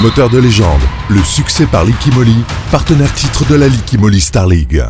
Moteur de légende, le succès par Liquimoli, partenaire titre de la Liquimoli Star League.